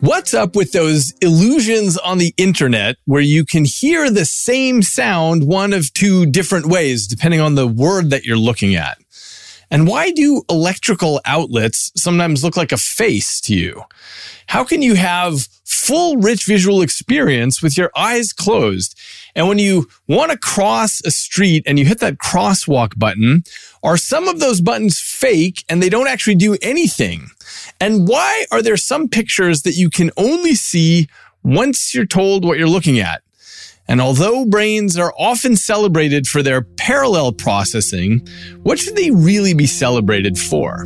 What's up with those illusions on the internet where you can hear the same sound one of two different ways, depending on the word that you're looking at? And why do electrical outlets sometimes look like a face to you? How can you have full rich visual experience with your eyes closed? And when you want to cross a street and you hit that crosswalk button, are some of those buttons fake and they don't actually do anything? And why are there some pictures that you can only see once you're told what you're looking at? And although brains are often celebrated for their parallel processing, what should they really be celebrated for?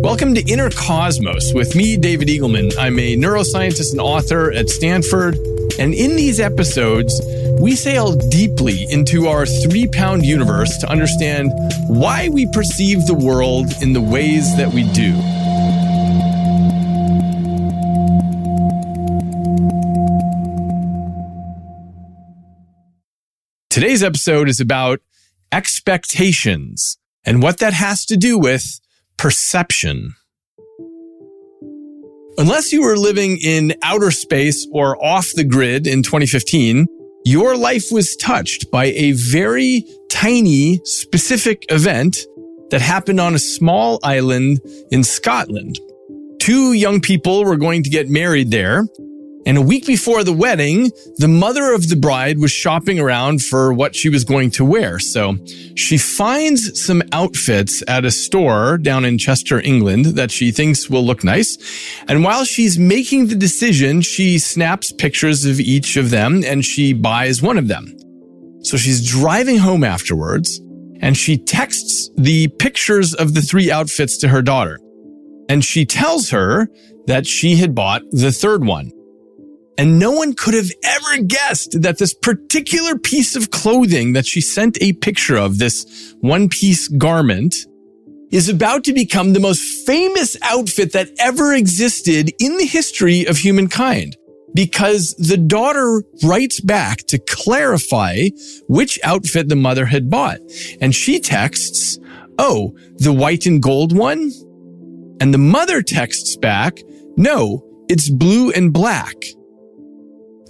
Welcome to Inner Cosmos with me, David Eagleman. I'm a neuroscientist and author at Stanford. And in these episodes, we sail deeply into our three pound universe to understand why we perceive the world in the ways that we do. Today's episode is about expectations and what that has to do with perception. Unless you were living in outer space or off the grid in 2015, your life was touched by a very tiny, specific event that happened on a small island in Scotland. Two young people were going to get married there, and a week before the wedding, the mother of the bride was shopping around for what she was going to wear. So she finds some outfits at a store down in Chester, England that she thinks will look nice. And while she's making the decision, she snaps pictures of each of them and she buys one of them. So she's driving home afterwards and she texts the pictures of the three outfits to her daughter. And she tells her that she had bought the third one. And no one could have ever guessed that this particular piece of clothing that she sent a picture of, this one piece garment, is about to become the most famous outfit that ever existed in the history of humankind. Because the daughter writes back to clarify which outfit the mother had bought. And she texts, Oh, the white and gold one? And the mother texts back, No, it's blue and black.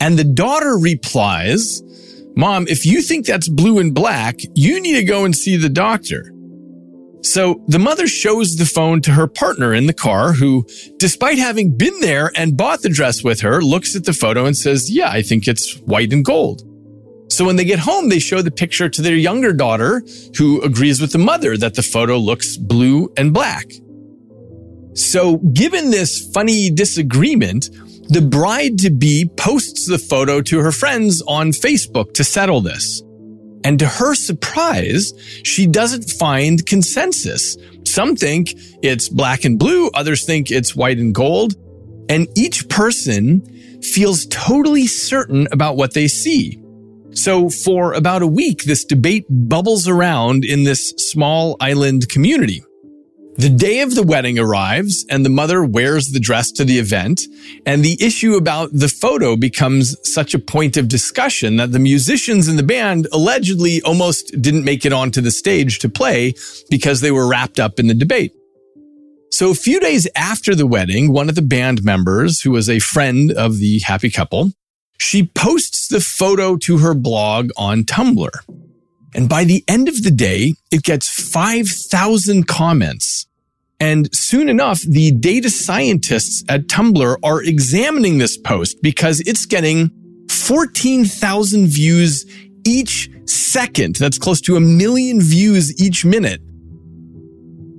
And the daughter replies, Mom, if you think that's blue and black, you need to go and see the doctor. So the mother shows the phone to her partner in the car, who, despite having been there and bought the dress with her, looks at the photo and says, Yeah, I think it's white and gold. So when they get home, they show the picture to their younger daughter, who agrees with the mother that the photo looks blue and black. So given this funny disagreement, the bride to be posts the photo to her friends on Facebook to settle this. And to her surprise, she doesn't find consensus. Some think it's black and blue. Others think it's white and gold. And each person feels totally certain about what they see. So for about a week, this debate bubbles around in this small island community. The day of the wedding arrives and the mother wears the dress to the event. And the issue about the photo becomes such a point of discussion that the musicians in the band allegedly almost didn't make it onto the stage to play because they were wrapped up in the debate. So a few days after the wedding, one of the band members, who was a friend of the happy couple, she posts the photo to her blog on Tumblr. And by the end of the day, it gets 5,000 comments. And soon enough, the data scientists at Tumblr are examining this post because it's getting 14,000 views each second. That's close to a million views each minute.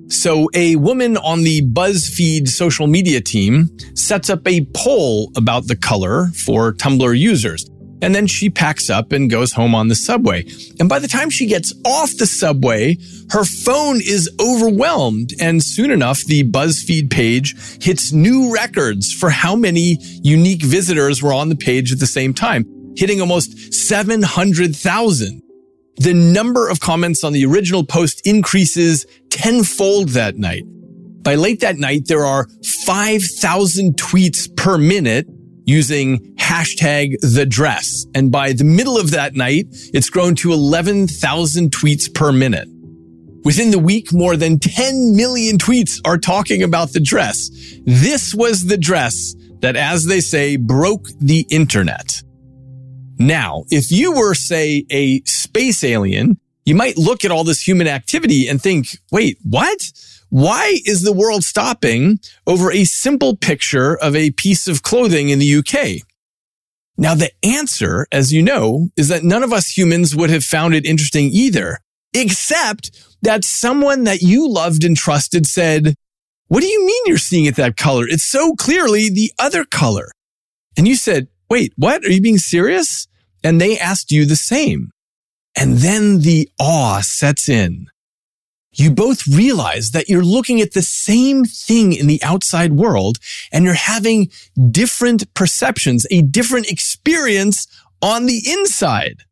So a woman on the BuzzFeed social media team sets up a poll about the color for Tumblr users. And then she packs up and goes home on the subway. And by the time she gets off the subway, her phone is overwhelmed. And soon enough, the BuzzFeed page hits new records for how many unique visitors were on the page at the same time, hitting almost 700,000. The number of comments on the original post increases tenfold that night. By late that night, there are 5,000 tweets per minute using hashtag the dress. And by the middle of that night, it's grown to 11,000 tweets per minute. Within the week, more than 10 million tweets are talking about the dress. This was the dress that, as they say, broke the internet. Now, if you were, say, a space alien, you might look at all this human activity and think, wait, what? Why is the world stopping over a simple picture of a piece of clothing in the UK? Now, the answer, as you know, is that none of us humans would have found it interesting either, except that someone that you loved and trusted said, what do you mean you're seeing it that color? It's so clearly the other color. And you said, wait, what? Are you being serious? And they asked you the same. And then the awe sets in you both realize that you're looking at the same thing in the outside world and you're having different perceptions, a different experience on the inside.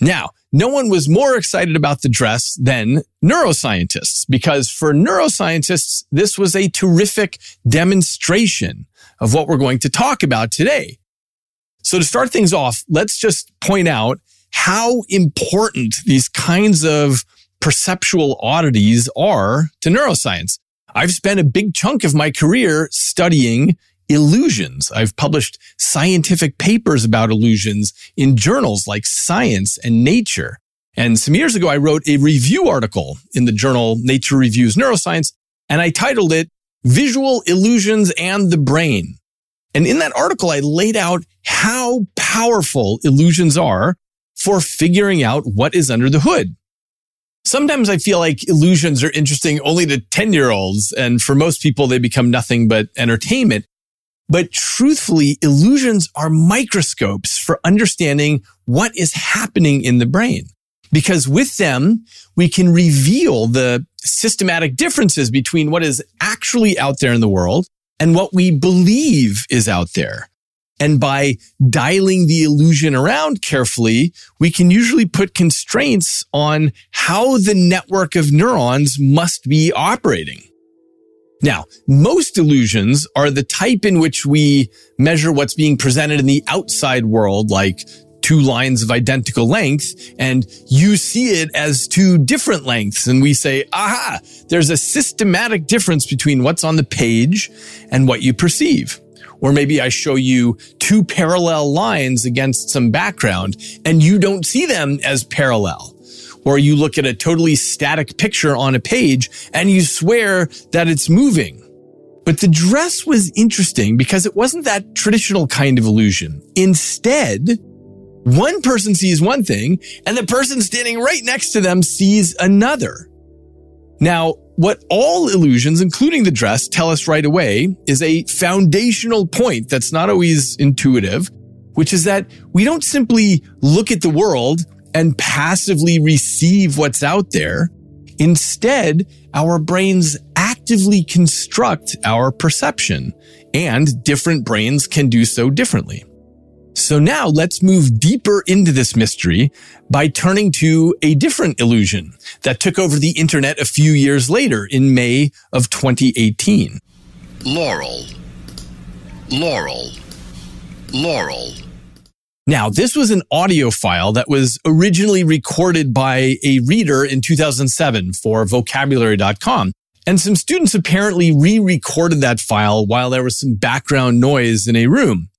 Now, no one was more excited about the dress than neuroscientists because for neuroscientists, this was a terrific demonstration of what we're going to talk about today. So to start things off, let's just point out how important these kinds of perceptual oddities are to neuroscience. I've spent a big chunk of my career studying illusions. I've published scientific papers about illusions in journals like Science and Nature. And some years ago, I wrote a review article in the journal Nature Reviews Neuroscience, and I titled it Visual Illusions and the Brain. And in that article, I laid out how powerful illusions are for figuring out what is under the hood. Sometimes I feel like illusions are interesting only to 10 year olds. And for most people, they become nothing but entertainment. But truthfully, illusions are microscopes for understanding what is happening in the brain. Because with them, we can reveal the systematic differences between what is actually out there in the world and what we believe is out there. And by dialing the illusion around carefully, we can usually put constraints on how the network of neurons must be operating. Now, most illusions are the type in which we measure what's being presented in the outside world, like two lines of identical length, and you see it as two different lengths. And we say, aha, there's a systematic difference between what's on the page and what you perceive. Or maybe I show you two parallel lines against some background and you don't see them as parallel. Or you look at a totally static picture on a page and you swear that it's moving. But the dress was interesting because it wasn't that traditional kind of illusion. Instead, one person sees one thing and the person standing right next to them sees another. Now, what all illusions, including the dress, tell us right away is a foundational point that's not always intuitive, which is that we don't simply look at the world and passively receive what's out there. Instead, our brains actively construct our perception and different brains can do so differently. So now let's move deeper into this mystery by turning to a different illusion that took over the internet a few years later in May of 2018. Laurel. Laurel. Laurel. Now, this was an audio file that was originally recorded by a reader in 2007 for vocabulary.com. And some students apparently re-recorded that file while there was some background noise in a room.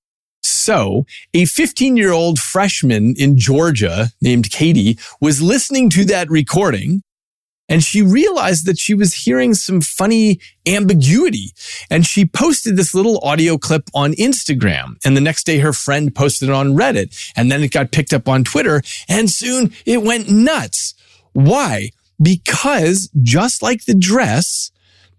So a 15 year old freshman in Georgia named Katie was listening to that recording and she realized that she was hearing some funny ambiguity. And she posted this little audio clip on Instagram. And the next day, her friend posted it on Reddit. And then it got picked up on Twitter. And soon it went nuts. Why? Because just like the dress,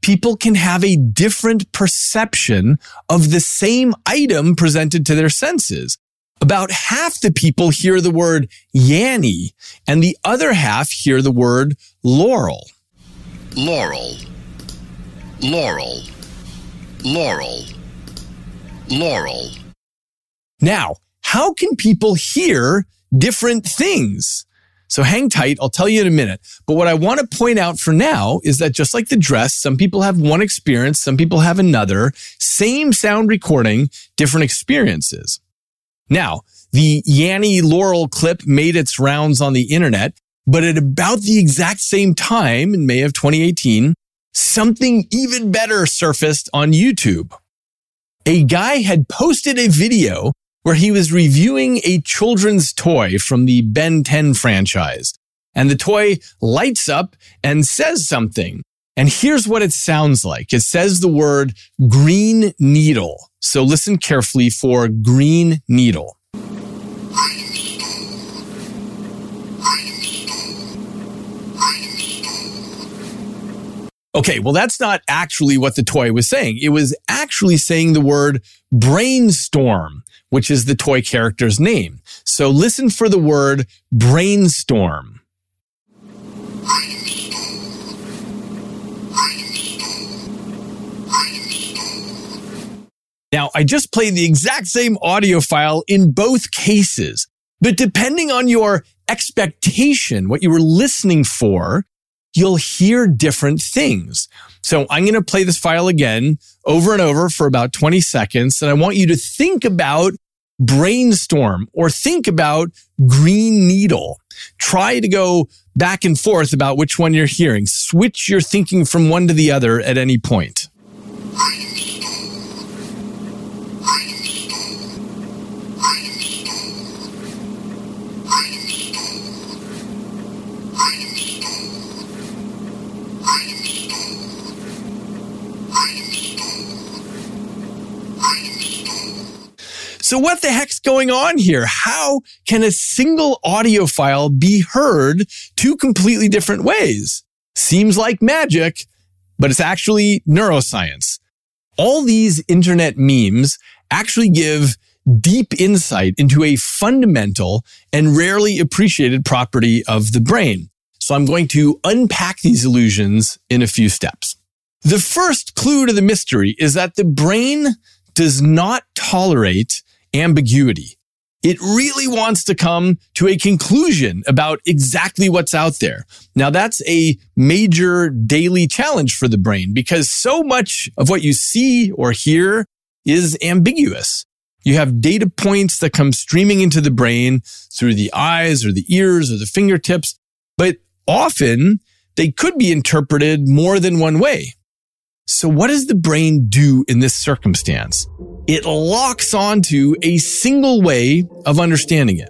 people can have a different perception of the same item presented to their senses. About half the people hear the word Yanny and the other half hear the word laurel. Laurel. Laurel. Laurel. Laurel. Now, how can people hear different things? So hang tight. I'll tell you in a minute. But what I want to point out for now is that just like the dress, some people have one experience, some people have another, same sound recording, different experiences. Now, the Yanny Laurel clip made its rounds on the internet, but at about the exact same time in May of 2018, something even better surfaced on YouTube. A guy had posted a video where he was reviewing a children's toy from the Ben 10 franchise. And the toy lights up and says something. And here's what it sounds like. It says the word green needle. So listen carefully for green needle. Okay, well, that's not actually what the toy was saying. It was actually saying the word brainstorm, which is the toy character's name. So listen for the word brainstorm. Now, I just played the exact same audio file in both cases, but depending on your expectation, what you were listening for, you'll hear different things. So I'm going to play this file again over and over for about 20 seconds. And I want you to think about brainstorm or think about green needle. Try to go back and forth about which one you're hearing. Switch your thinking from one to the other at any point. So what the heck's going on here? How can a single audio file be heard two completely different ways? Seems like magic, but it's actually neuroscience. All these internet memes actually give deep insight into a fundamental and rarely appreciated property of the brain. So I'm going to unpack these illusions in a few steps. The first clue to the mystery is that the brain does not tolerate ambiguity. It really wants to come to a conclusion about exactly what's out there. Now that's a major daily challenge for the brain because so much of what you see or hear is ambiguous. You have data points that come streaming into the brain through the eyes or the ears or the fingertips, but often they could be interpreted more than one way. So what does the brain do in this circumstance? It locks onto a single way of understanding it.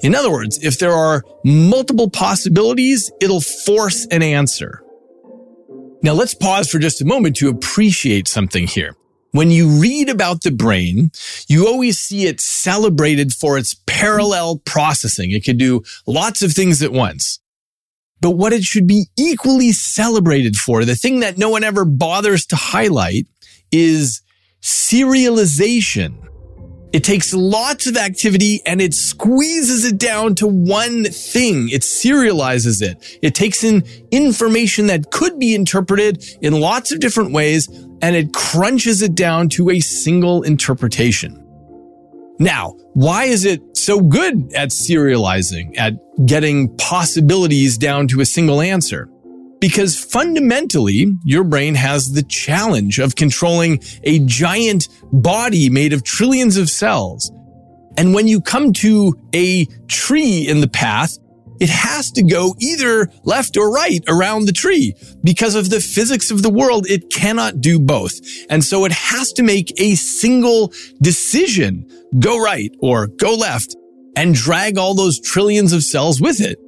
In other words, if there are multiple possibilities, it'll force an answer. Now let's pause for just a moment to appreciate something here. When you read about the brain, you always see it celebrated for its parallel processing. It can do lots of things at once. But what it should be equally celebrated for, the thing that no one ever bothers to highlight is serialization. It takes lots of activity and it squeezes it down to one thing. It serializes it. It takes in information that could be interpreted in lots of different ways and it crunches it down to a single interpretation. Now, why is it so good at serializing, at getting possibilities down to a single answer? Because fundamentally, your brain has the challenge of controlling a giant body made of trillions of cells. And when you come to a tree in the path, it has to go either left or right around the tree. Because of the physics of the world, it cannot do both. And so it has to make a single decision, go right or go left, and drag all those trillions of cells with it.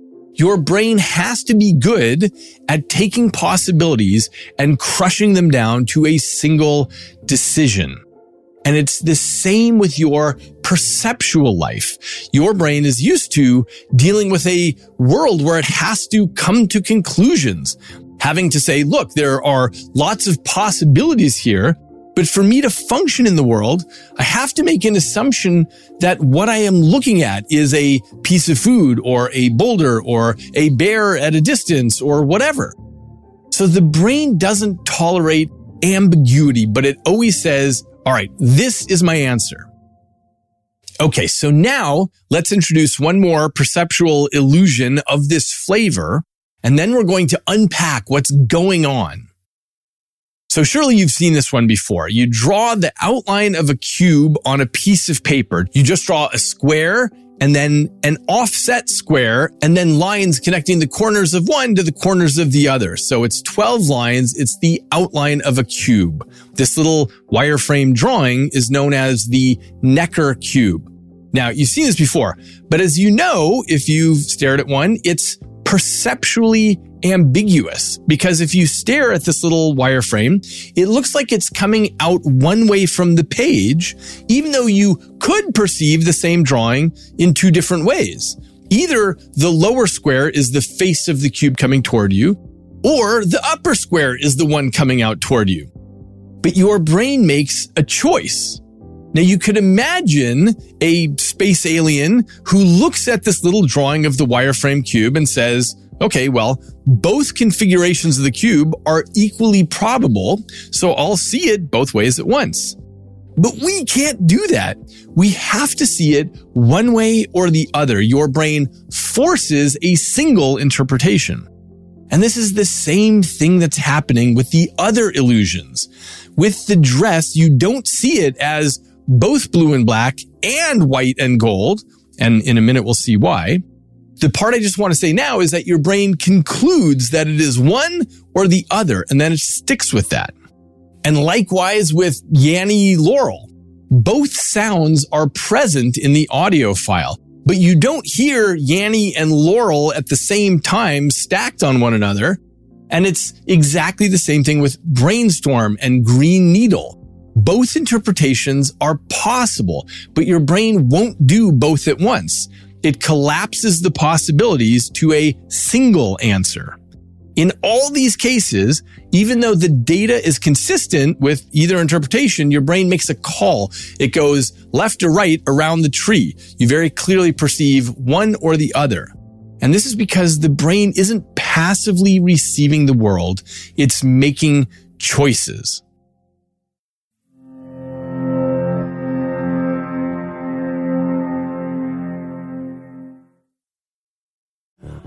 Your brain has to be good at taking possibilities and crushing them down to a single decision. And it's the same with your perceptual life. Your brain is used to dealing with a world where it has to come to conclusions, having to say, look, there are lots of possibilities here. But for me to function in the world, I have to make an assumption that what I am looking at is a piece of food or a boulder or a bear at a distance or whatever. So the brain doesn't tolerate ambiguity, but it always says, all right, this is my answer. Okay, so now let's introduce one more perceptual illusion of this flavor, and then we're going to unpack what's going on. So surely you've seen this one before. You draw the outline of a cube on a piece of paper. You just draw a square and then an offset square and then lines connecting the corners of one to the corners of the other. So it's 12 lines. It's the outline of a cube. This little wireframe drawing is known as the Necker cube. Now you've seen this before, but as you know, if you've stared at one, it's perceptually ambiguous because if you stare at this little wireframe, it looks like it's coming out one way from the page, even though you could perceive the same drawing in two different ways. Either the lower square is the face of the cube coming toward you, or the upper square is the one coming out toward you. But your brain makes a choice. Now you could imagine a space alien who looks at this little drawing of the wireframe cube and says, okay, well, both configurations of the cube are equally probable, so I'll see it both ways at once. But we can't do that. We have to see it one way or the other. Your brain forces a single interpretation. And this is the same thing that's happening with the other illusions. With the dress, you don't see it as both blue and black and white and gold. And in a minute, we'll see why. The part I just want to say now is that your brain concludes that it is one or the other, and then it sticks with that. And likewise with Yanny Laurel. Both sounds are present in the audio file, but you don't hear Yanny and Laurel at the same time stacked on one another. And it's exactly the same thing with Brainstorm and Green Needle. Both interpretations are possible, but your brain won't do both at once it collapses the possibilities to a single answer. In all these cases, even though the data is consistent with either interpretation, your brain makes a call. It goes left or right around the tree. You very clearly perceive one or the other. And this is because the brain isn't passively receiving the world. It's making choices.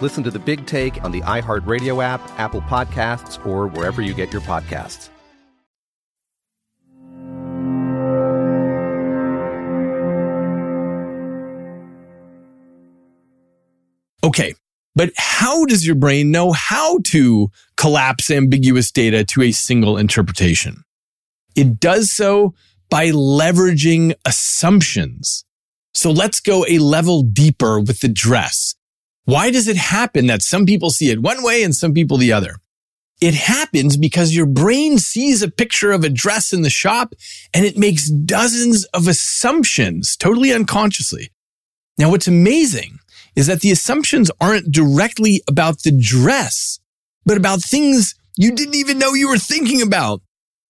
Listen to the big take on the iHeartRadio app, Apple Podcasts, or wherever you get your podcasts. Okay, but how does your brain know how to collapse ambiguous data to a single interpretation? It does so by leveraging assumptions. So let's go a level deeper with the dress. Why does it happen that some people see it one way and some people the other? It happens because your brain sees a picture of a dress in the shop and it makes dozens of assumptions totally unconsciously. Now, what's amazing is that the assumptions aren't directly about the dress, but about things you didn't even know you were thinking about.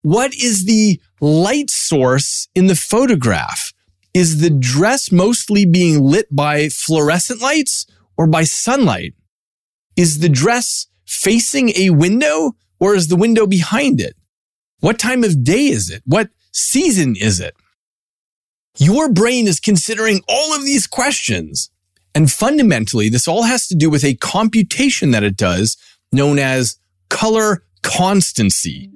What is the light source in the photograph? Is the dress mostly being lit by fluorescent lights or by sunlight? Is the dress facing a window or is the window behind it? What time of day is it? What season is it? Your brain is considering all of these questions and fundamentally, this all has to do with a computation that it does known as color constancy.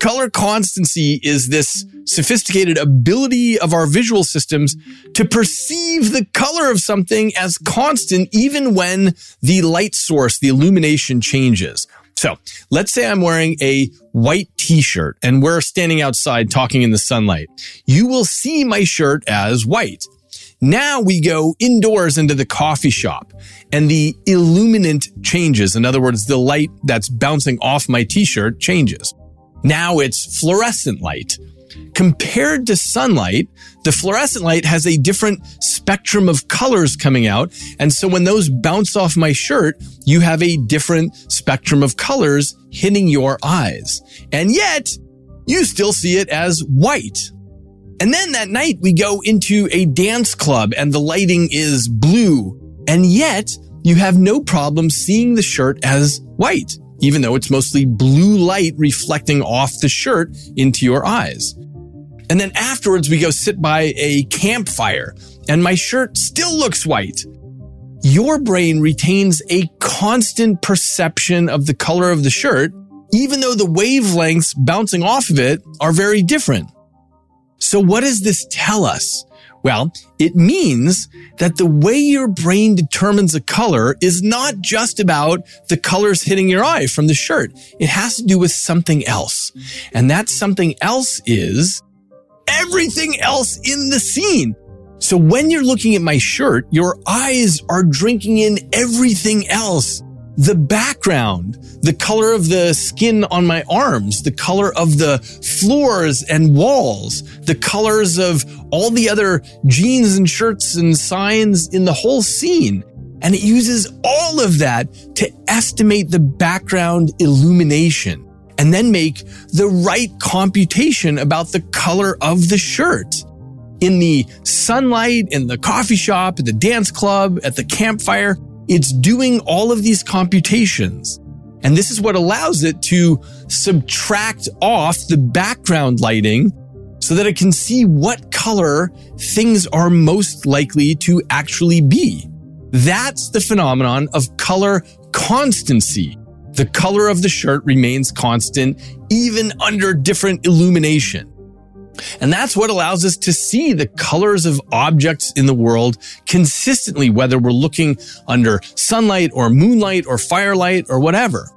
Color constancy is this sophisticated ability of our visual systems to perceive the color of something as constant even when the light source, the illumination changes. So let's say I'm wearing a white t-shirt and we're standing outside talking in the sunlight. You will see my shirt as white. Now we go indoors into the coffee shop and the illuminant changes. In other words, the light that's bouncing off my t-shirt changes. Now it's fluorescent light. Compared to sunlight, the fluorescent light has a different spectrum of colors coming out. And so when those bounce off my shirt, you have a different spectrum of colors hitting your eyes. And yet you still see it as white. And then that night we go into a dance club and the lighting is blue. And yet you have no problem seeing the shirt as white, even though it's mostly blue light reflecting off the shirt into your eyes. And then afterwards, we go sit by a campfire and my shirt still looks white. Your brain retains a constant perception of the color of the shirt, even though the wavelengths bouncing off of it are very different. So what does this tell us? Well, it means that the way your brain determines a color is not just about the colors hitting your eye from the shirt. It has to do with something else. And that something else is everything else in the scene. So when you're looking at my shirt, your eyes are drinking in everything else. The background, the color of the skin on my arms, the color of the floors and walls, the colors of all the other jeans and shirts and signs in the whole scene. And it uses all of that to estimate the background illumination and then make the right computation about the color of the shirt. In the sunlight, in the coffee shop, at the dance club, at the campfire, it's doing all of these computations. And this is what allows it to subtract off the background lighting so that it can see what color things are most likely to actually be. That's the phenomenon of color constancy. The color of the shirt remains constant even under different illumination. And that's what allows us to see the colors of objects in the world consistently, whether we're looking under sunlight or moonlight or firelight or whatever.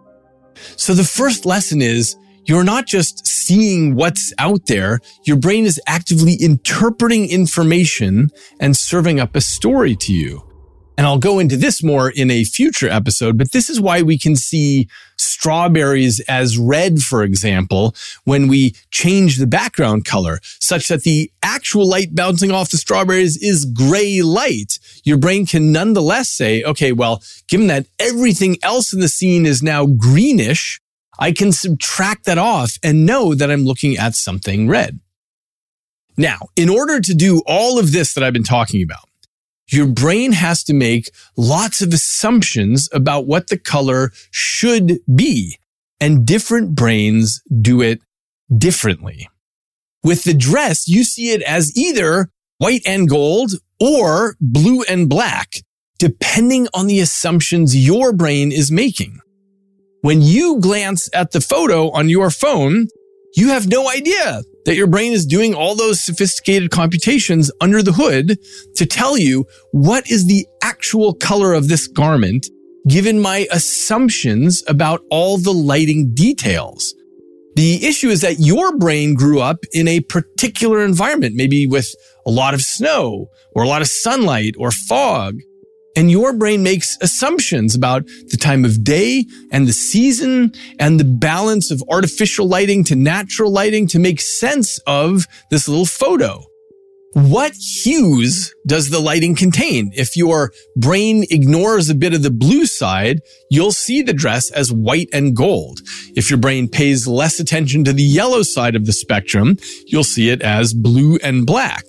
So the first lesson is you're not just seeing what's out there. Your brain is actively interpreting information and serving up a story to you. And I'll go into this more in a future episode, but this is why we can see strawberries as red, for example, when we change the background color, such that the actual light bouncing off the strawberries is gray light. Your brain can nonetheless say, okay, well, given that everything else in the scene is now greenish, I can subtract that off and know that I'm looking at something red. Now, in order to do all of this that I've been talking about, your brain has to make lots of assumptions about what the color should be. And different brains do it differently. With the dress, you see it as either white and gold or blue and black, depending on the assumptions your brain is making. When you glance at the photo on your phone, you have no idea that your brain is doing all those sophisticated computations under the hood to tell you what is the actual color of this garment given my assumptions about all the lighting details. The issue is that your brain grew up in a particular environment, maybe with a lot of snow or a lot of sunlight or fog. And your brain makes assumptions about the time of day and the season and the balance of artificial lighting to natural lighting to make sense of this little photo. What hues does the lighting contain? If your brain ignores a bit of the blue side, you'll see the dress as white and gold. If your brain pays less attention to the yellow side of the spectrum, you'll see it as blue and black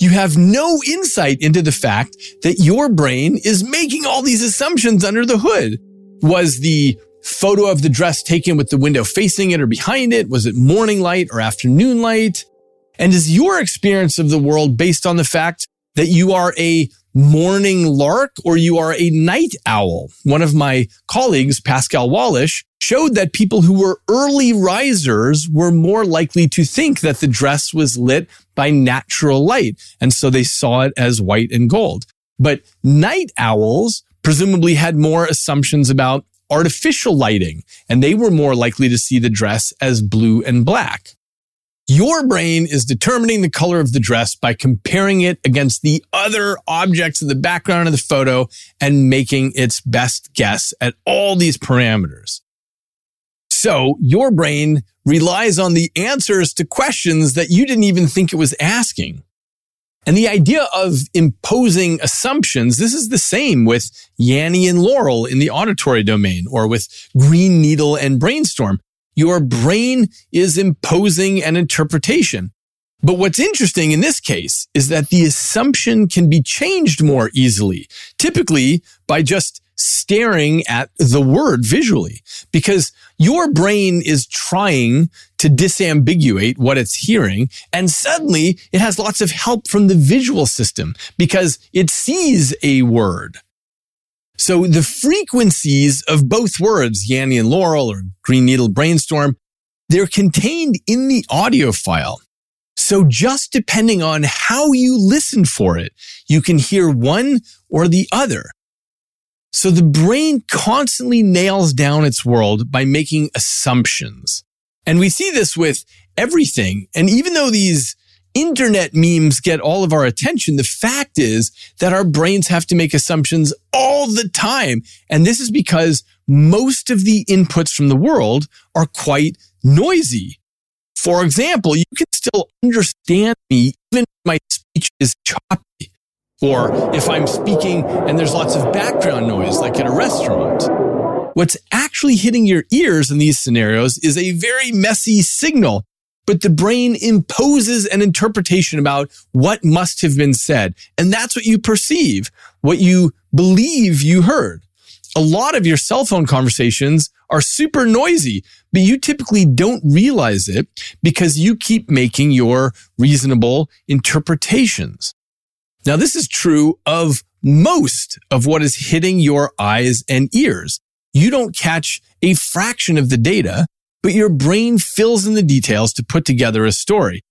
you have no insight into the fact that your brain is making all these assumptions under the hood. Was the photo of the dress taken with the window facing it or behind it? Was it morning light or afternoon light? And is your experience of the world based on the fact that you are a morning lark or you are a night owl? One of my colleagues, Pascal Wallisch, showed that people who were early risers were more likely to think that the dress was lit by natural light. And so they saw it as white and gold. But night owls presumably had more assumptions about artificial lighting, and they were more likely to see the dress as blue and black. Your brain is determining the color of the dress by comparing it against the other objects in the background of the photo and making its best guess at all these parameters. So your brain relies on the answers to questions that you didn't even think it was asking. And the idea of imposing assumptions, this is the same with Yanny and Laurel in the auditory domain or with Green Needle and Brainstorm. Your brain is imposing an interpretation. But what's interesting in this case is that the assumption can be changed more easily, typically by just staring at the word visually, because your brain is trying to disambiguate what it's hearing. And suddenly it has lots of help from the visual system because it sees a word. So the frequencies of both words, Yanny and Laurel or Green Needle Brainstorm, they're contained in the audio file. So just depending on how you listen for it, you can hear one or the other. So the brain constantly nails down its world by making assumptions. And we see this with everything. And even though these internet memes get all of our attention, the fact is that our brains have to make assumptions all the time. And this is because most of the inputs from the world are quite noisy. For example, you can still understand me even if my speech is choppy. Or if I'm speaking and there's lots of background noise, like at a restaurant. What's actually hitting your ears in these scenarios is a very messy signal, but the brain imposes an interpretation about what must have been said. And that's what you perceive, what you believe you heard. A lot of your cell phone conversations are super noisy, but you typically don't realize it because you keep making your reasonable interpretations. Now, this is true of most of what is hitting your eyes and ears. You don't catch a fraction of the data, but your brain fills in the details to put together a story.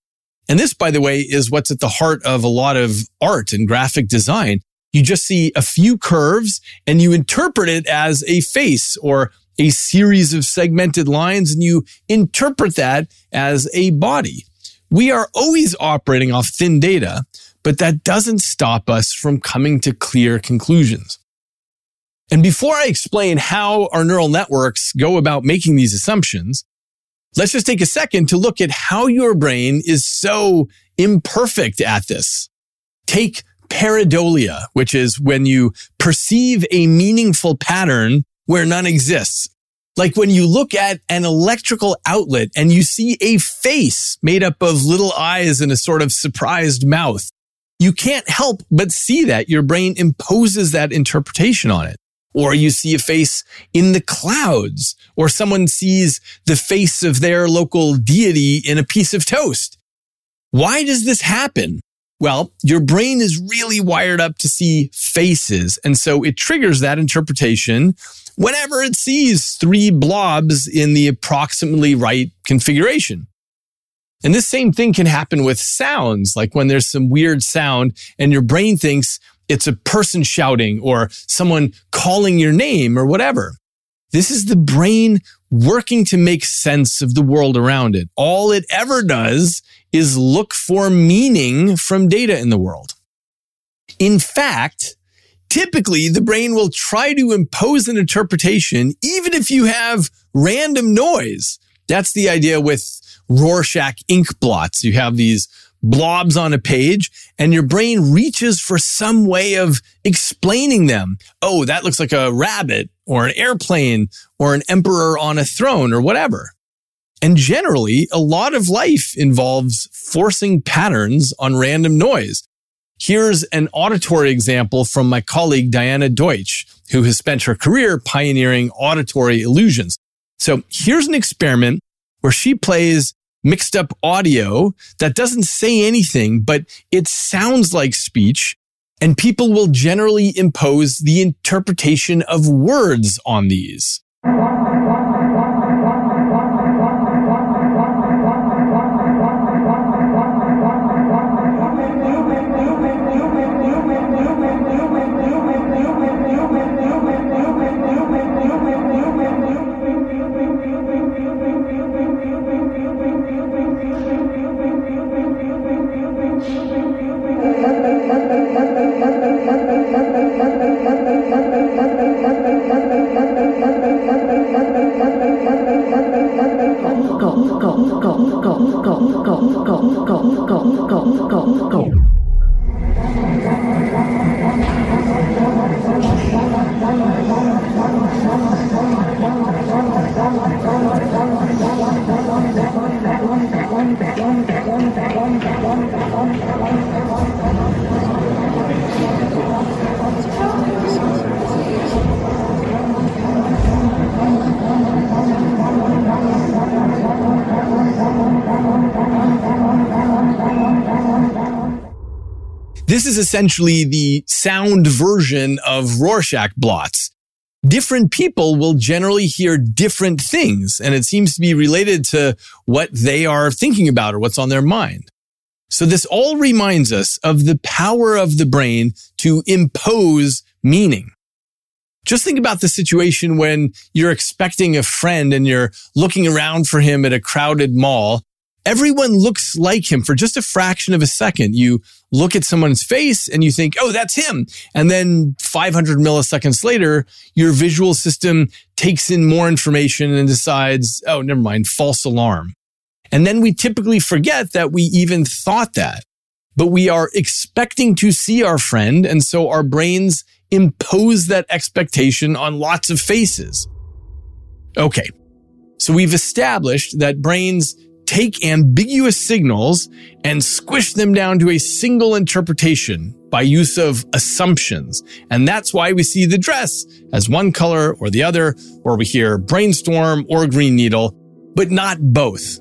And this, by the way, is what's at the heart of a lot of art and graphic design. You just see a few curves and you interpret it as a face or a series of segmented lines and you interpret that as a body. We are always operating off thin data, but that doesn't stop us from coming to clear conclusions. And before I explain how our neural networks go about making these assumptions, let's just take a second to look at how your brain is so imperfect at this. Take pareidolia, which is when you perceive a meaningful pattern where none exists. Like when you look at an electrical outlet and you see a face made up of little eyes and a sort of surprised mouth you can't help but see that your brain imposes that interpretation on it. Or you see a face in the clouds, or someone sees the face of their local deity in a piece of toast. Why does this happen? Well, your brain is really wired up to see faces. And so it triggers that interpretation whenever it sees three blobs in the approximately right configuration. And this same thing can happen with sounds, like when there's some weird sound and your brain thinks it's a person shouting or someone calling your name or whatever. This is the brain working to make sense of the world around it. All it ever does is look for meaning from data in the world. In fact, typically the brain will try to impose an interpretation even if you have random noise. That's the idea with Rorschach ink blots. You have these blobs on a page and your brain reaches for some way of explaining them. Oh, that looks like a rabbit or an airplane or an emperor on a throne or whatever. And generally, a lot of life involves forcing patterns on random noise. Here's an auditory example from my colleague Diana Deutsch, who has spent her career pioneering auditory illusions. So here's an experiment where she plays mixed up audio that doesn't say anything, but it sounds like speech. And people will generally impose the interpretation of words on these. This is essentially the sound version of Rorschach blots. Different people will generally hear different things, and it seems to be related to what they are thinking about or what's on their mind. So this all reminds us of the power of the brain to impose meaning. Just think about the situation when you're expecting a friend and you're looking around for him at a crowded mall. Everyone looks like him for just a fraction of a second. You look at someone's face and you think, oh, that's him. And then 500 milliseconds later, your visual system takes in more information and decides, oh, never mind, false alarm. And then we typically forget that we even thought that, but we are expecting to see our friend. And so our brains impose that expectation on lots of faces. Okay. So we've established that brains take ambiguous signals and squish them down to a single interpretation by use of assumptions. And that's why we see the dress as one color or the other, or we hear brainstorm or green needle, but not both.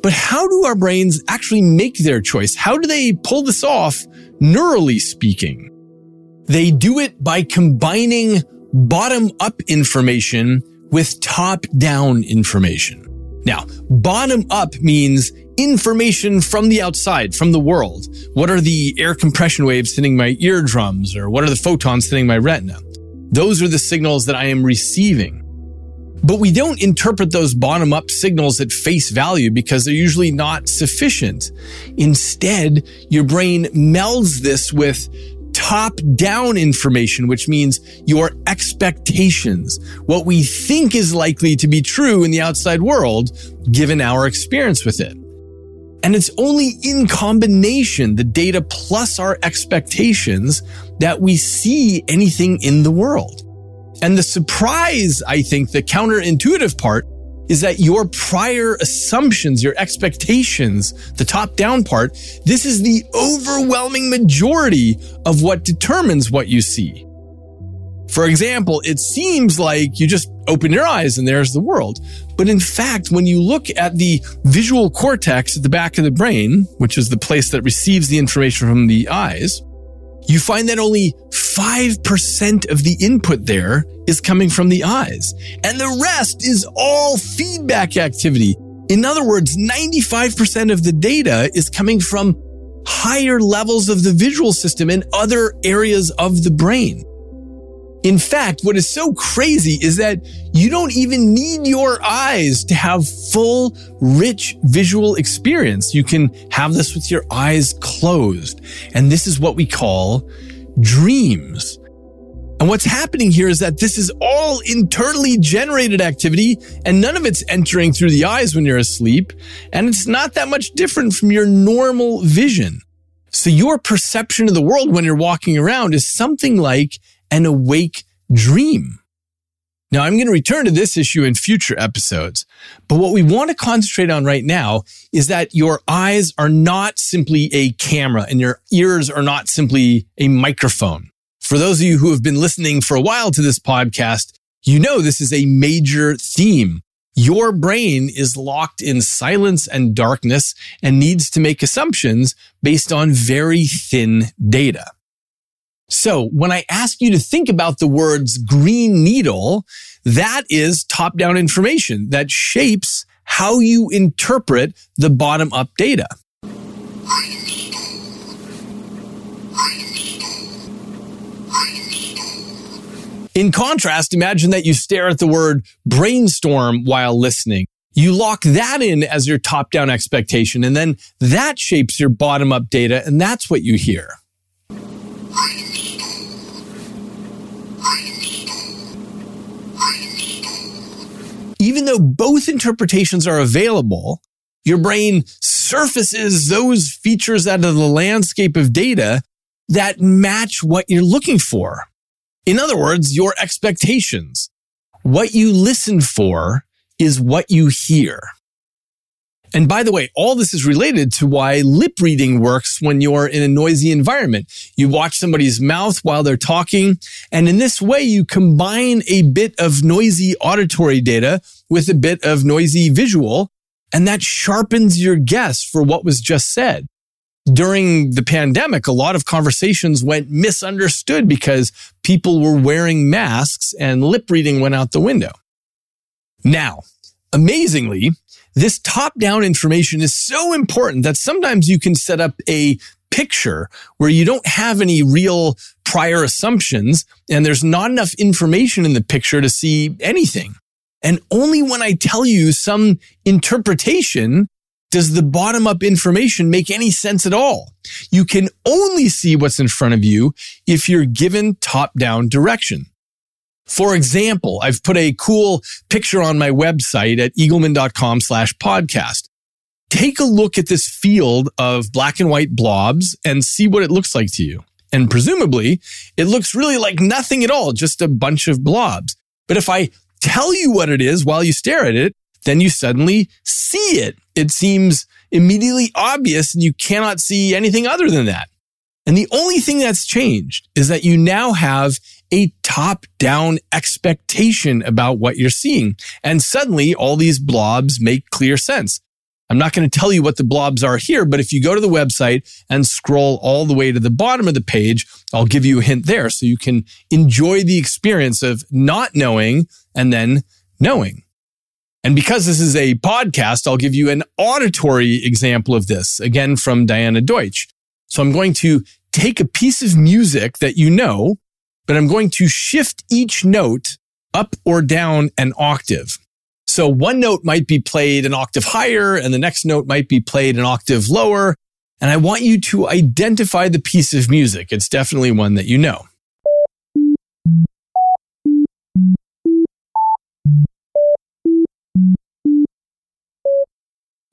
But how do our brains actually make their choice? How do they pull this off, neurally speaking? They do it by combining bottom up information with top down information. Now, bottom up means information from the outside, from the world. What are the air compression waves hitting my eardrums or what are the photons hitting my retina? Those are the signals that I am receiving. But we don't interpret those bottom up signals at face value because they're usually not sufficient. Instead, your brain melds this with top down information, which means your expectations, what we think is likely to be true in the outside world, given our experience with it. And it's only in combination, the data plus our expectations, that we see anything in the world. And the surprise, I think, the counterintuitive part is that your prior assumptions, your expectations, the top down part, this is the overwhelming majority of what determines what you see. For example, it seems like you just open your eyes and there's the world. But in fact, when you look at the visual cortex at the back of the brain, which is the place that receives the information from the eyes, you find that only 5% of the input there is coming from the eyes. And the rest is all feedback activity. In other words, 95% of the data is coming from higher levels of the visual system and other areas of the brain. In fact, what is so crazy is that you don't even need your eyes to have full, rich visual experience. You can have this with your eyes closed. And this is what we call dreams. And what's happening here is that this is all internally generated activity and none of it's entering through the eyes when you're asleep. And it's not that much different from your normal vision. So your perception of the world when you're walking around is something like an awake dream. Now, I'm going to return to this issue in future episodes, but what we want to concentrate on right now is that your eyes are not simply a camera and your ears are not simply a microphone. For those of you who have been listening for a while to this podcast, you know this is a major theme. Your brain is locked in silence and darkness and needs to make assumptions based on very thin data. So when I ask you to think about the words green needle, that is top down information that shapes how you interpret the bottom up data. In contrast, imagine that you stare at the word brainstorm while listening. You lock that in as your top down expectation, and then that shapes your bottom up data, and that's what you hear. Even though both interpretations are available, your brain surfaces those features out of the landscape of data that match what you're looking for. In other words, your expectations. What you listen for is what you hear. And by the way, all this is related to why lip reading works when you're in a noisy environment. You watch somebody's mouth while they're talking. And in this way, you combine a bit of noisy auditory data with a bit of noisy visual. And that sharpens your guess for what was just said. During the pandemic, a lot of conversations went misunderstood because people were wearing masks and lip reading went out the window. Now, amazingly, this top down information is so important that sometimes you can set up a picture where you don't have any real prior assumptions and there's not enough information in the picture to see anything. And only when I tell you some interpretation does the bottom up information make any sense at all. You can only see what's in front of you if you're given top down direction. For example, I've put a cool picture on my website at eagleman.com slash podcast. Take a look at this field of black and white blobs and see what it looks like to you. And presumably it looks really like nothing at all, just a bunch of blobs. But if I tell you what it is while you stare at it, then you suddenly see it. It seems immediately obvious and you cannot see anything other than that. And the only thing that's changed is that you now have a top down expectation about what you're seeing. And suddenly all these blobs make clear sense. I'm not going to tell you what the blobs are here, but if you go to the website and scroll all the way to the bottom of the page, I'll give you a hint there so you can enjoy the experience of not knowing and then knowing. And because this is a podcast, I'll give you an auditory example of this, again from Diana Deutsch. So I'm going to take a piece of music that you know, but I'm going to shift each note up or down an octave. So one note might be played an octave higher and the next note might be played an octave lower. And I want you to identify the piece of music. It's definitely one that you know.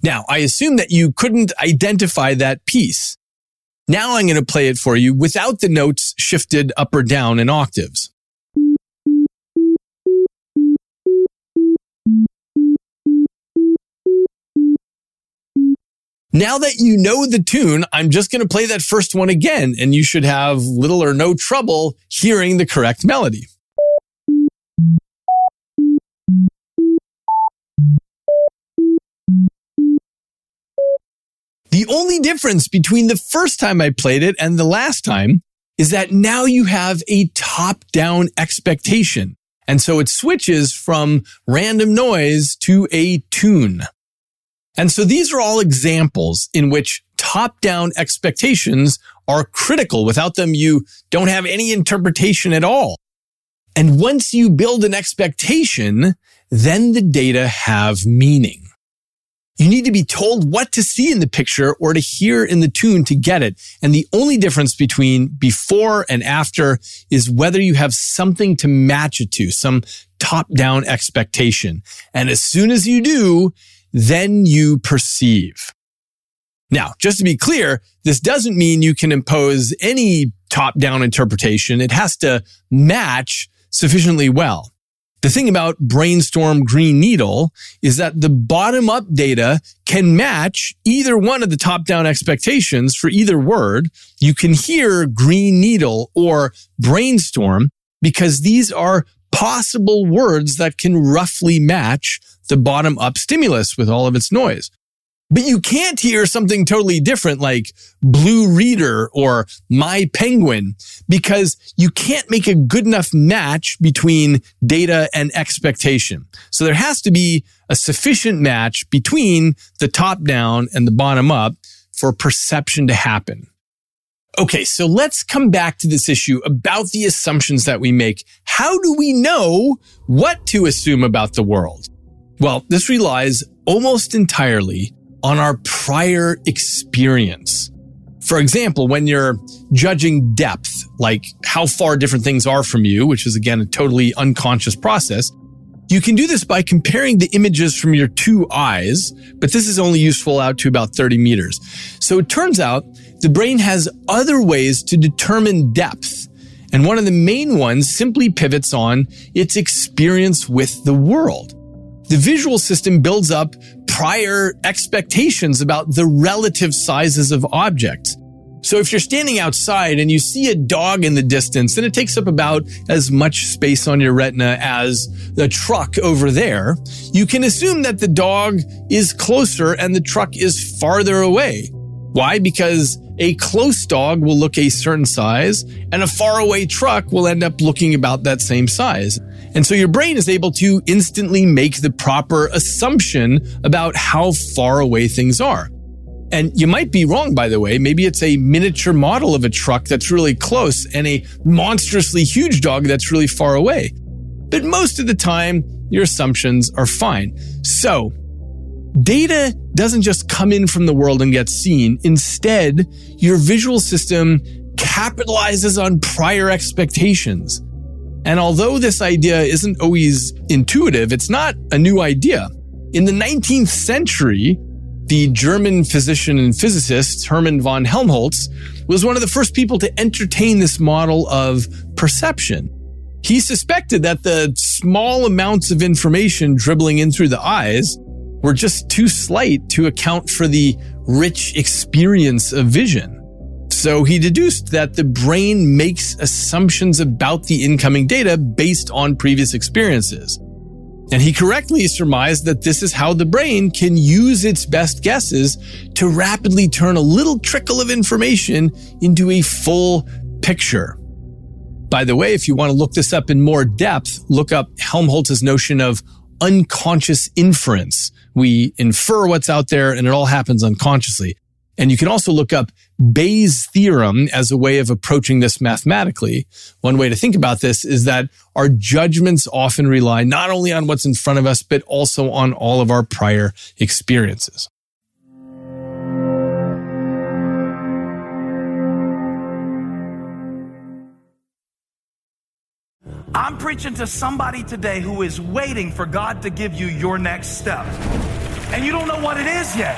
Now, I assume that you couldn't identify that piece. Now I'm going to play it for you without the notes shifted up or down in octaves. Now that you know the tune, I'm just going to play that first one again, and you should have little or no trouble hearing the correct melody. The only difference between the first time I played it and the last time is that now you have a top down expectation. And so it switches from random noise to a tune. And so these are all examples in which top down expectations are critical. Without them, you don't have any interpretation at all. And once you build an expectation, then the data have meaning. You need to be told what to see in the picture or to hear in the tune to get it. And the only difference between before and after is whether you have something to match it to, some top down expectation. And as soon as you do, then you perceive. Now, just to be clear, this doesn't mean you can impose any top down interpretation. It has to match sufficiently well. The thing about Brainstorm Green Needle is that the bottom up data can match either one of the top down expectations for either word. You can hear Green Needle or Brainstorm because these are possible words that can roughly match the bottom up stimulus with all of its noise. But you can't hear something totally different like Blue Reader or My Penguin because you can't make a good enough match between data and expectation. So there has to be a sufficient match between the top down and the bottom up for perception to happen. Okay, so let's come back to this issue about the assumptions that we make. How do we know what to assume about the world? Well, this relies almost entirely on our prior experience. For example, when you're judging depth, like how far different things are from you, which is again a totally unconscious process, You can do this by comparing the images from your two eyes, but this is only useful out to about 30 meters. So it turns out the brain has other ways to determine depth. And one of the main ones simply pivots on its experience with the world. The visual system builds up prior expectations about the relative sizes of objects. So if you're standing outside and you see a dog in the distance, then it takes up about as much space on your retina as the truck over there. You can assume that the dog is closer and the truck is farther away. Why? Because a close dog will look a certain size and a faraway truck will end up looking about that same size. And so your brain is able to instantly make the proper assumption about how far away things are. And you might be wrong, by the way. Maybe it's a miniature model of a truck that's really close and a monstrously huge dog that's really far away. But most of the time, your assumptions are fine. So, data doesn't just come in from the world and get seen. Instead, your visual system capitalizes on prior expectations. And although this idea isn't always intuitive, it's not a new idea. In the 19th century, the German physician and physicist Hermann von Helmholtz was one of the first people to entertain this model of perception. He suspected that the small amounts of information dribbling in through the eyes were just too slight to account for the rich experience of vision. So he deduced that the brain makes assumptions about the incoming data based on previous experiences. And he correctly surmised that this is how the brain can use its best guesses to rapidly turn a little trickle of information into a full picture. By the way, if you want to look this up in more depth, look up Helmholtz's notion of unconscious inference. We infer what's out there and it all happens unconsciously. And you can also look up Bayes' theorem as a way of approaching this mathematically. One way to think about this is that our judgments often rely not only on what's in front of us, but also on all of our prior experiences. I'm preaching to somebody today who is waiting for God to give you your next step. And you don't know what it is yet.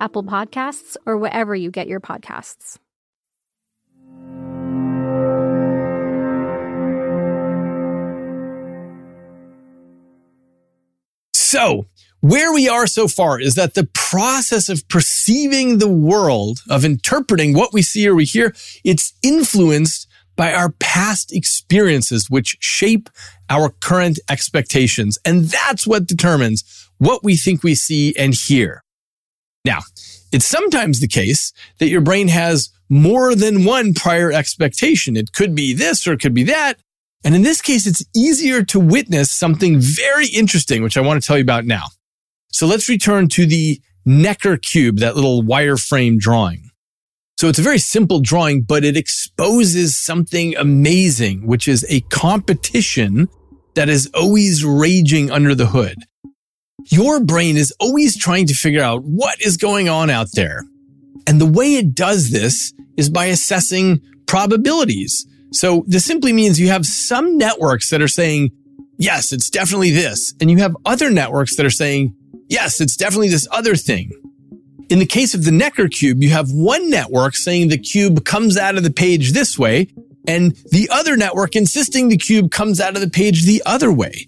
Apple Podcasts, or wherever you get your podcasts. So, where we are so far is that the process of perceiving the world, of interpreting what we see or we hear, it's influenced by our past experiences, which shape our current expectations. And that's what determines what we think we see and hear. Now, it's sometimes the case that your brain has more than one prior expectation. It could be this or it could be that. And in this case, it's easier to witness something very interesting, which I want to tell you about now. So let's return to the Necker cube, that little wireframe drawing. So it's a very simple drawing, but it exposes something amazing, which is a competition that is always raging under the hood. Your brain is always trying to figure out what is going on out there. And the way it does this is by assessing probabilities. So this simply means you have some networks that are saying, yes, it's definitely this. And you have other networks that are saying, yes, it's definitely this other thing. In the case of the Necker cube, you have one network saying the cube comes out of the page this way, and the other network insisting the cube comes out of the page the other way.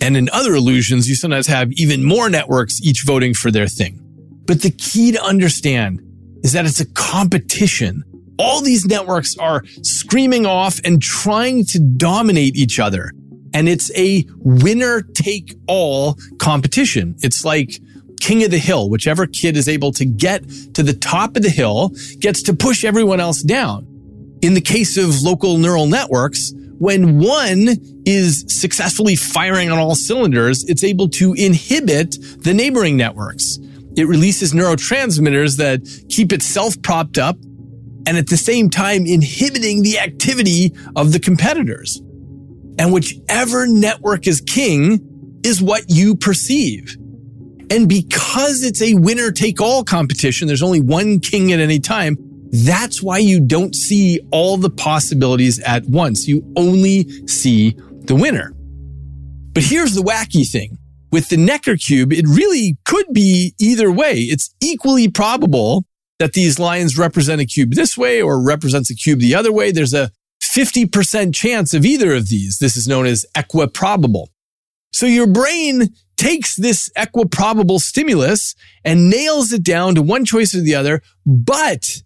And in other illusions, you sometimes have even more networks each voting for their thing. But the key to understand is that it's a competition. All these networks are screaming off and trying to dominate each other. And it's a winner take all competition. It's like king of the hill. Whichever kid is able to get to the top of the hill gets to push everyone else down. In the case of local neural networks, when one is successfully firing on all cylinders, it's able to inhibit the neighboring networks. It releases neurotransmitters that keep itself propped up and at the same time inhibiting the activity of the competitors. And whichever network is king is what you perceive. And because it's a winner take all competition, there's only one king at any time. That's why you don't see all the possibilities at once. You only see the winner. But here's the wacky thing. With the Necker cube, it really could be either way. It's equally probable that these lines represent a cube this way or represents a cube the other way. There's a 50% chance of either of these. This is known as equiprobable. So your brain takes this equiprobable stimulus and nails it down to one choice or the other. But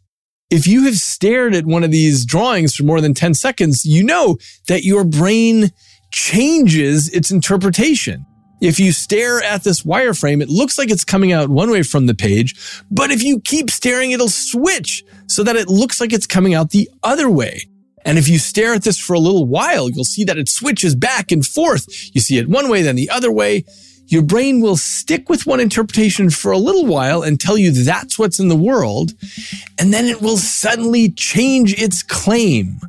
if you have stared at one of these drawings for more than 10 seconds, you know that your brain changes its interpretation. If you stare at this wireframe, it looks like it's coming out one way from the page, but if you keep staring, it'll switch so that it looks like it's coming out the other way. And if you stare at this for a little while, you'll see that it switches back and forth. You see it one way, then the other way. Your brain will stick with one interpretation for a little while and tell you that's what's in the world. And then it will suddenly change its claim.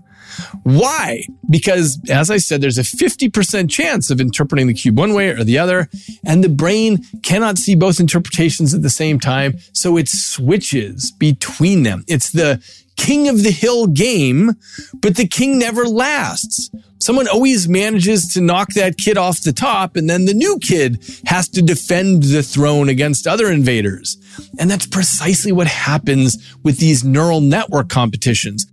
Why? Because, as I said, there's a 50% chance of interpreting the cube one way or the other, and the brain cannot see both interpretations at the same time, so it switches between them. It's the king of the hill game, but the king never lasts. Someone always manages to knock that kid off the top, and then the new kid has to defend the throne against other invaders. And that's precisely what happens with these neural network competitions.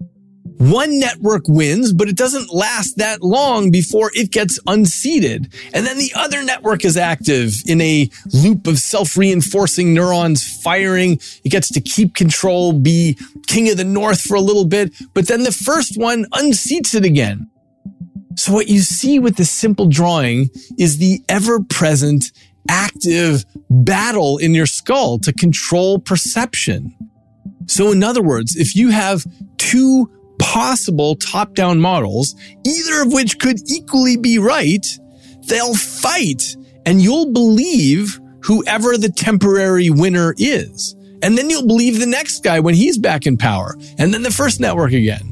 One network wins, but it doesn't last that long before it gets unseated. And then the other network is active in a loop of self-reinforcing neurons firing. It gets to keep control, be king of the north for a little bit, but then the first one unseats it again. So what you see with this simple drawing is the ever present active battle in your skull to control perception. So in other words, if you have two possible top down models, either of which could equally be right, they'll fight and you'll believe whoever the temporary winner is. And then you'll believe the next guy when he's back in power and then the first network again.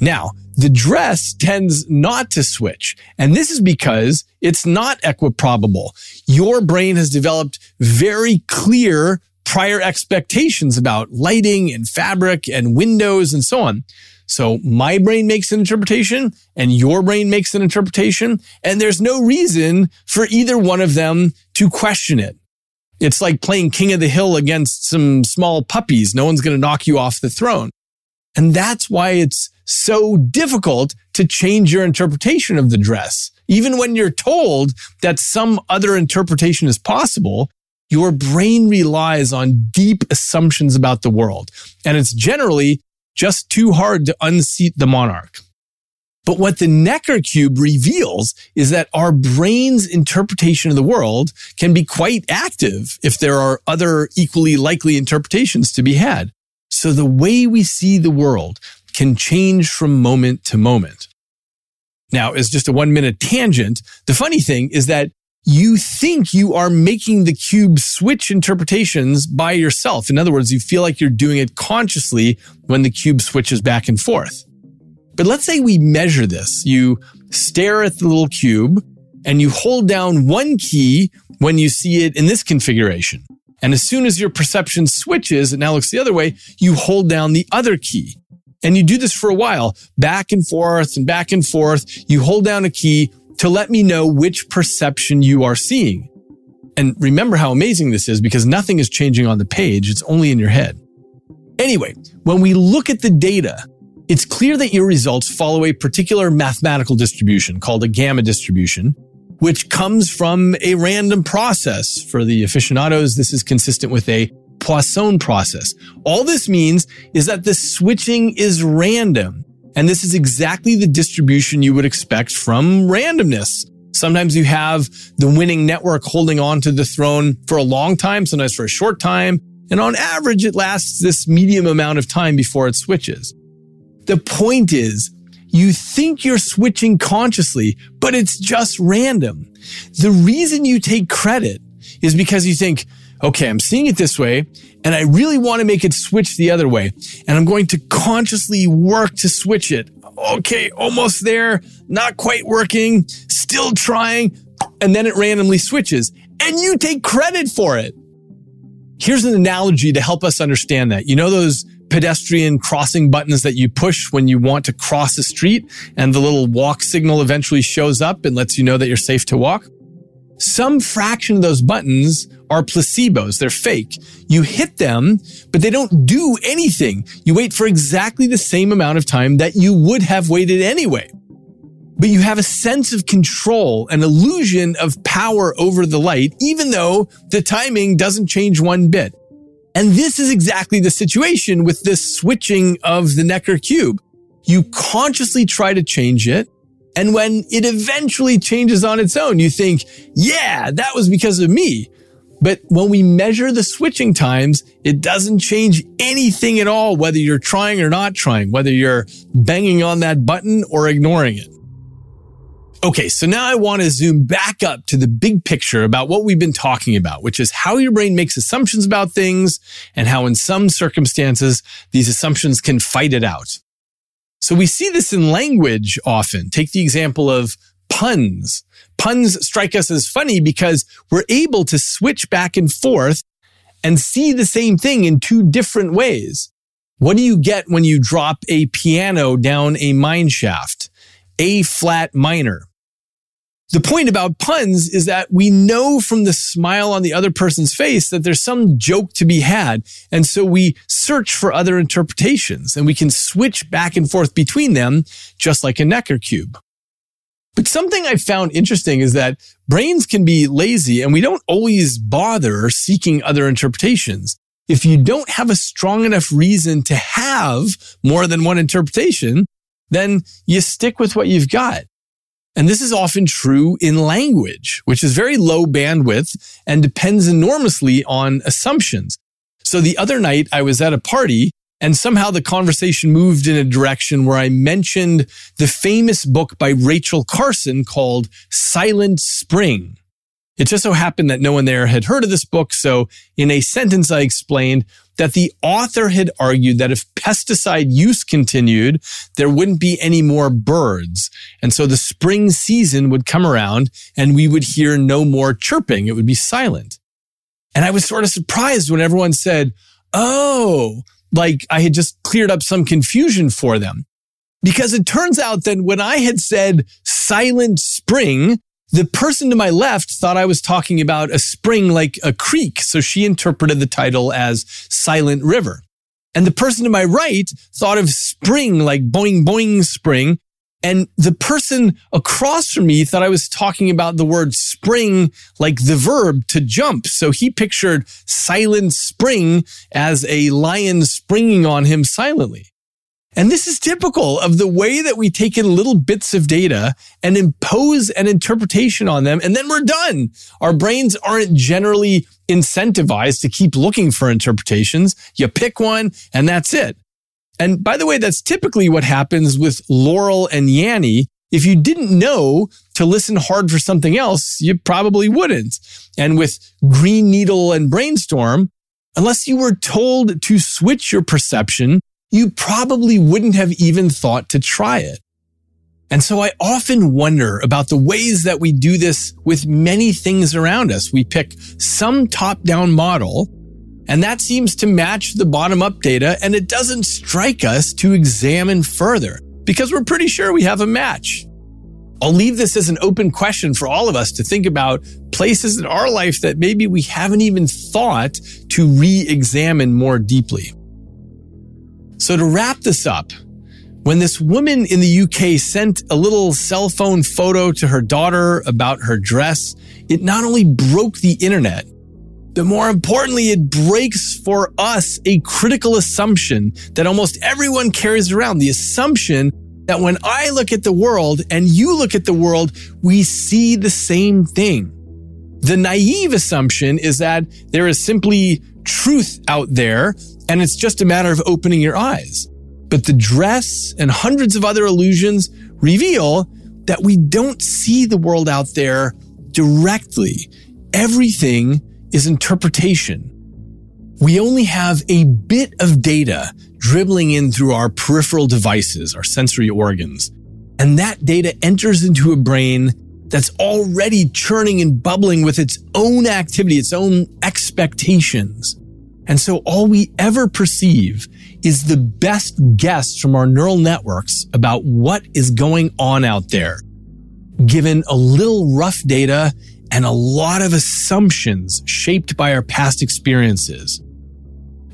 Now, the dress tends not to switch. And this is because it's not equiprobable. Your brain has developed very clear prior expectations about lighting and fabric and windows and so on. So my brain makes an interpretation and your brain makes an interpretation. And there's no reason for either one of them to question it. It's like playing king of the hill against some small puppies. No one's going to knock you off the throne. And that's why it's so difficult to change your interpretation of the dress. Even when you're told that some other interpretation is possible, your brain relies on deep assumptions about the world. And it's generally just too hard to unseat the monarch. But what the Necker cube reveals is that our brain's interpretation of the world can be quite active if there are other equally likely interpretations to be had. So the way we see the world can change from moment to moment. Now, as just a one minute tangent, the funny thing is that you think you are making the cube switch interpretations by yourself. In other words, you feel like you're doing it consciously when the cube switches back and forth. But let's say we measure this. You stare at the little cube and you hold down one key when you see it in this configuration. And as soon as your perception switches, it now looks the other way, you hold down the other key. And you do this for a while, back and forth and back and forth. You hold down a key to let me know which perception you are seeing. And remember how amazing this is because nothing is changing on the page. It's only in your head. Anyway, when we look at the data, it's clear that your results follow a particular mathematical distribution called a gamma distribution, which comes from a random process. For the aficionados, this is consistent with a Poisson process. All this means is that the switching is random. And this is exactly the distribution you would expect from randomness. Sometimes you have the winning network holding on to the throne for a long time, sometimes for a short time. And on average, it lasts this medium amount of time before it switches. The point is, you think you're switching consciously, but it's just random. The reason you take credit is because you think, okay, I'm seeing it this way and I really want to make it switch the other way. And I'm going to consciously work to switch it. Okay, almost there, not quite working, still trying. And then it randomly switches and you take credit for it. Here's an analogy to help us understand that. You know those pedestrian crossing buttons that you push when you want to cross a street and the little walk signal eventually shows up and lets you know that you're safe to walk? Some fraction of those buttons are placebos. They're fake. You hit them, but they don't do anything. You wait for exactly the same amount of time that you would have waited anyway. But you have a sense of control, an illusion of power over the light, even though the timing doesn't change one bit. And this is exactly the situation with this switching of the Necker cube. You consciously try to change it. And when it eventually changes on its own, you think, yeah, that was because of me. But when we measure the switching times, it doesn't change anything at all, whether you're trying or not trying, whether you're banging on that button or ignoring it. Okay, so now I want to zoom back up to the big picture about what we've been talking about, which is how your brain makes assumptions about things and how in some circumstances these assumptions can fight it out. So we see this in language often. Take the example of puns. Puns strike us as funny because we're able to switch back and forth and see the same thing in two different ways. What do you get when you drop a piano down a mine shaft? A flat minor. The point about puns is that we know from the smile on the other person's face that there's some joke to be had. And so we search for other interpretations and we can switch back and forth between them, just like a Necker cube. But something I found interesting is that brains can be lazy and we don't always bother seeking other interpretations. If you don't have a strong enough reason to have more than one interpretation, then you stick with what you've got. And this is often true in language, which is very low bandwidth and depends enormously on assumptions. So the other night I was at a party and somehow the conversation moved in a direction where I mentioned the famous book by Rachel Carson called Silent Spring. It just so happened that no one there had heard of this book. So in a sentence, I explained that the author had argued that if pesticide use continued, there wouldn't be any more birds. And so the spring season would come around and we would hear no more chirping. It would be silent. And I was sort of surprised when everyone said, Oh, like I had just cleared up some confusion for them. Because it turns out that when I had said silent spring, the person to my left thought I was talking about a spring like a creek. So she interpreted the title as Silent River. And the person to my right thought of spring like boing boing spring. And the person across from me thought I was talking about the word spring like the verb to jump. So he pictured silent spring as a lion springing on him silently. And this is typical of the way that we take in little bits of data and impose an interpretation on them, and then we're done. Our brains aren't generally incentivized to keep looking for interpretations. You pick one and that's it. And by the way, that's typically what happens with Laurel and Yanny. If you didn't know to listen hard for something else, you probably wouldn't. And with Green Needle and Brainstorm, unless you were told to switch your perception you probably wouldn't have even thought to try it. And so I often wonder about the ways that we do this with many things around us. We pick some top down model and that seems to match the bottom up data and it doesn't strike us to examine further because we're pretty sure we have a match. I'll leave this as an open question for all of us to think about places in our life that maybe we haven't even thought to re-examine more deeply. So to wrap this up, when this woman in the UK sent a little cell phone photo to her daughter about her dress, it not only broke the internet, but more importantly, it breaks for us a critical assumption that almost everyone carries around. The assumption that when I look at the world and you look at the world, we see the same thing. The naive assumption is that there is simply truth out there and it's just a matter of opening your eyes. But the dress and hundreds of other illusions reveal that we don't see the world out there directly. Everything is interpretation. We only have a bit of data dribbling in through our peripheral devices, our sensory organs. And that data enters into a brain that's already churning and bubbling with its own activity, its own expectations. And so all we ever perceive is the best guess from our neural networks about what is going on out there, given a little rough data and a lot of assumptions shaped by our past experiences.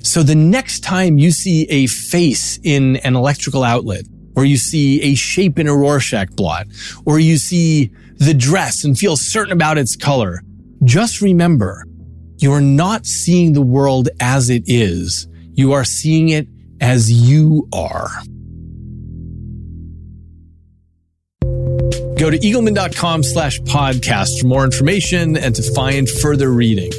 So the next time you see a face in an electrical outlet, or you see a shape in a Rorschach blot, or you see the dress and feel certain about its color, just remember you're not seeing the world as it is. You are seeing it as you are. Go to eagleman.com slash podcast for more information and to find further reading.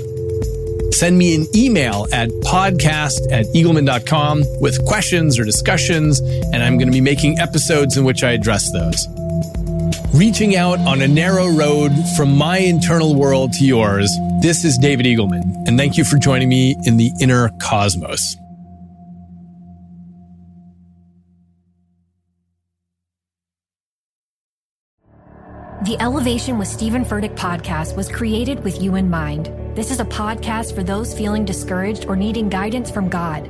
Send me an email at podcast at eagleman.com with questions or discussions, and I'm going to be making episodes in which I address those reaching out on a narrow road from my internal world to yours. This is David Eagleman, and thank you for joining me in the inner cosmos. The Elevation with Stephen Furtick podcast was created with you in mind. This is a podcast for those feeling discouraged or needing guidance from God.